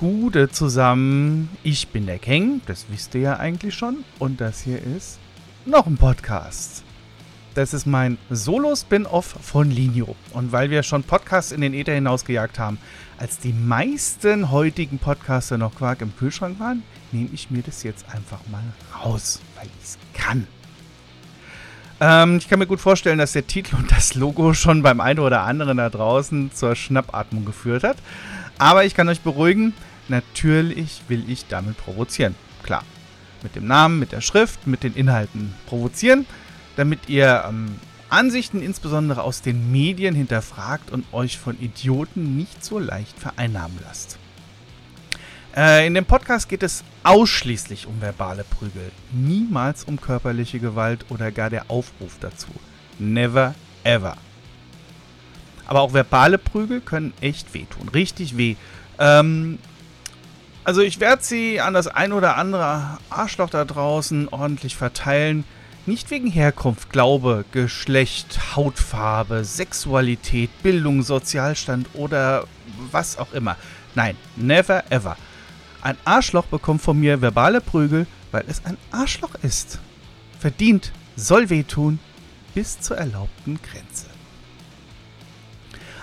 Gude zusammen. Ich bin der Keng, das wisst ihr ja eigentlich schon. Und das hier ist noch ein Podcast. Das ist mein Solo-Spin-Off von Linio. Und weil wir schon Podcasts in den Äther hinausgejagt haben, als die meisten heutigen Podcaster noch Quark im Kühlschrank waren, nehme ich mir das jetzt einfach mal raus, weil ich es kann. Ähm, ich kann mir gut vorstellen, dass der Titel und das Logo schon beim einen oder anderen da draußen zur Schnappatmung geführt hat. Aber ich kann euch beruhigen, natürlich will ich damit provozieren. Klar. Mit dem Namen, mit der Schrift, mit den Inhalten provozieren, damit ihr ähm, Ansichten insbesondere aus den Medien hinterfragt und euch von Idioten nicht so leicht vereinnahmen lasst. Äh, in dem Podcast geht es ausschließlich um verbale Prügel, niemals um körperliche Gewalt oder gar der Aufruf dazu. Never ever. Aber auch verbale Prügel können echt wehtun, richtig weh. Ähm, also ich werde sie an das ein oder andere Arschloch da draußen ordentlich verteilen. Nicht wegen Herkunft, Glaube, Geschlecht, Hautfarbe, Sexualität, Bildung, Sozialstand oder was auch immer. Nein, never ever. Ein Arschloch bekommt von mir verbale Prügel, weil es ein Arschloch ist. Verdient, soll wehtun, bis zur erlaubten Grenze.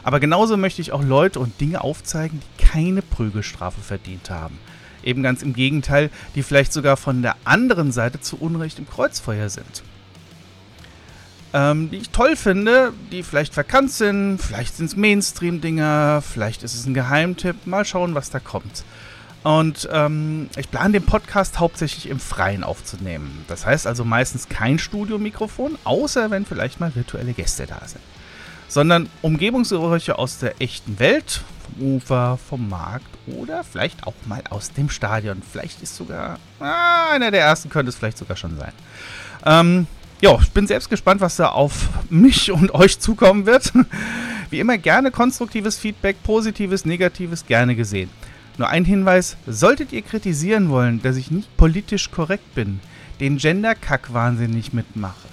Aber genauso möchte ich auch Leute und Dinge aufzeigen, die keine Prügelstrafe verdient haben. Eben ganz im Gegenteil, die vielleicht sogar von der anderen Seite zu Unrecht im Kreuzfeuer sind. Ähm, die ich toll finde, die vielleicht verkannt sind, vielleicht sind es Mainstream-Dinger, vielleicht ist es ein Geheimtipp, mal schauen, was da kommt. Und ähm, ich plane den Podcast hauptsächlich im Freien aufzunehmen. Das heißt also meistens kein Studiomikrofon, außer wenn vielleicht mal virtuelle Gäste da sind. Sondern Umgebungsgeräusche aus der echten Welt, vom Ufer, vom Markt oder vielleicht auch mal aus dem Stadion. Vielleicht ist sogar ah, einer der ersten, könnte es vielleicht sogar schon sein. Ähm, ja, ich bin selbst gespannt, was da auf mich und euch zukommen wird. Wie immer gerne konstruktives Feedback, positives, negatives, gerne gesehen. Nur ein Hinweis, solltet ihr kritisieren wollen, dass ich nicht politisch korrekt bin, den Gender-Kack wahnsinnig mitmache,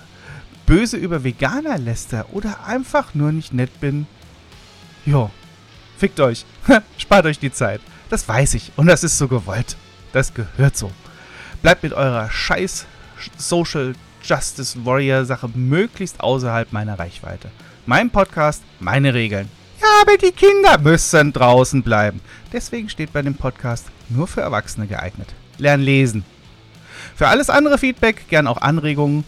böse über Veganer läster oder einfach nur nicht nett bin, jo, fickt euch, spart euch die Zeit. Das weiß ich und das ist so gewollt. Das gehört so. Bleibt mit eurer scheiß Social Justice Warrior Sache möglichst außerhalb meiner Reichweite. Mein Podcast, meine Regeln. Ja, aber die Kinder müssen draußen bleiben. Deswegen steht bei dem Podcast nur für Erwachsene geeignet. Lern lesen. Für alles andere Feedback, gern auch Anregungen.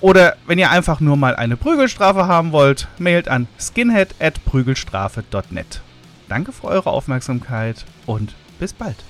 Oder wenn ihr einfach nur mal eine Prügelstrafe haben wollt, mailt an skinhead@prügelstrafe.net. Danke für eure Aufmerksamkeit und bis bald.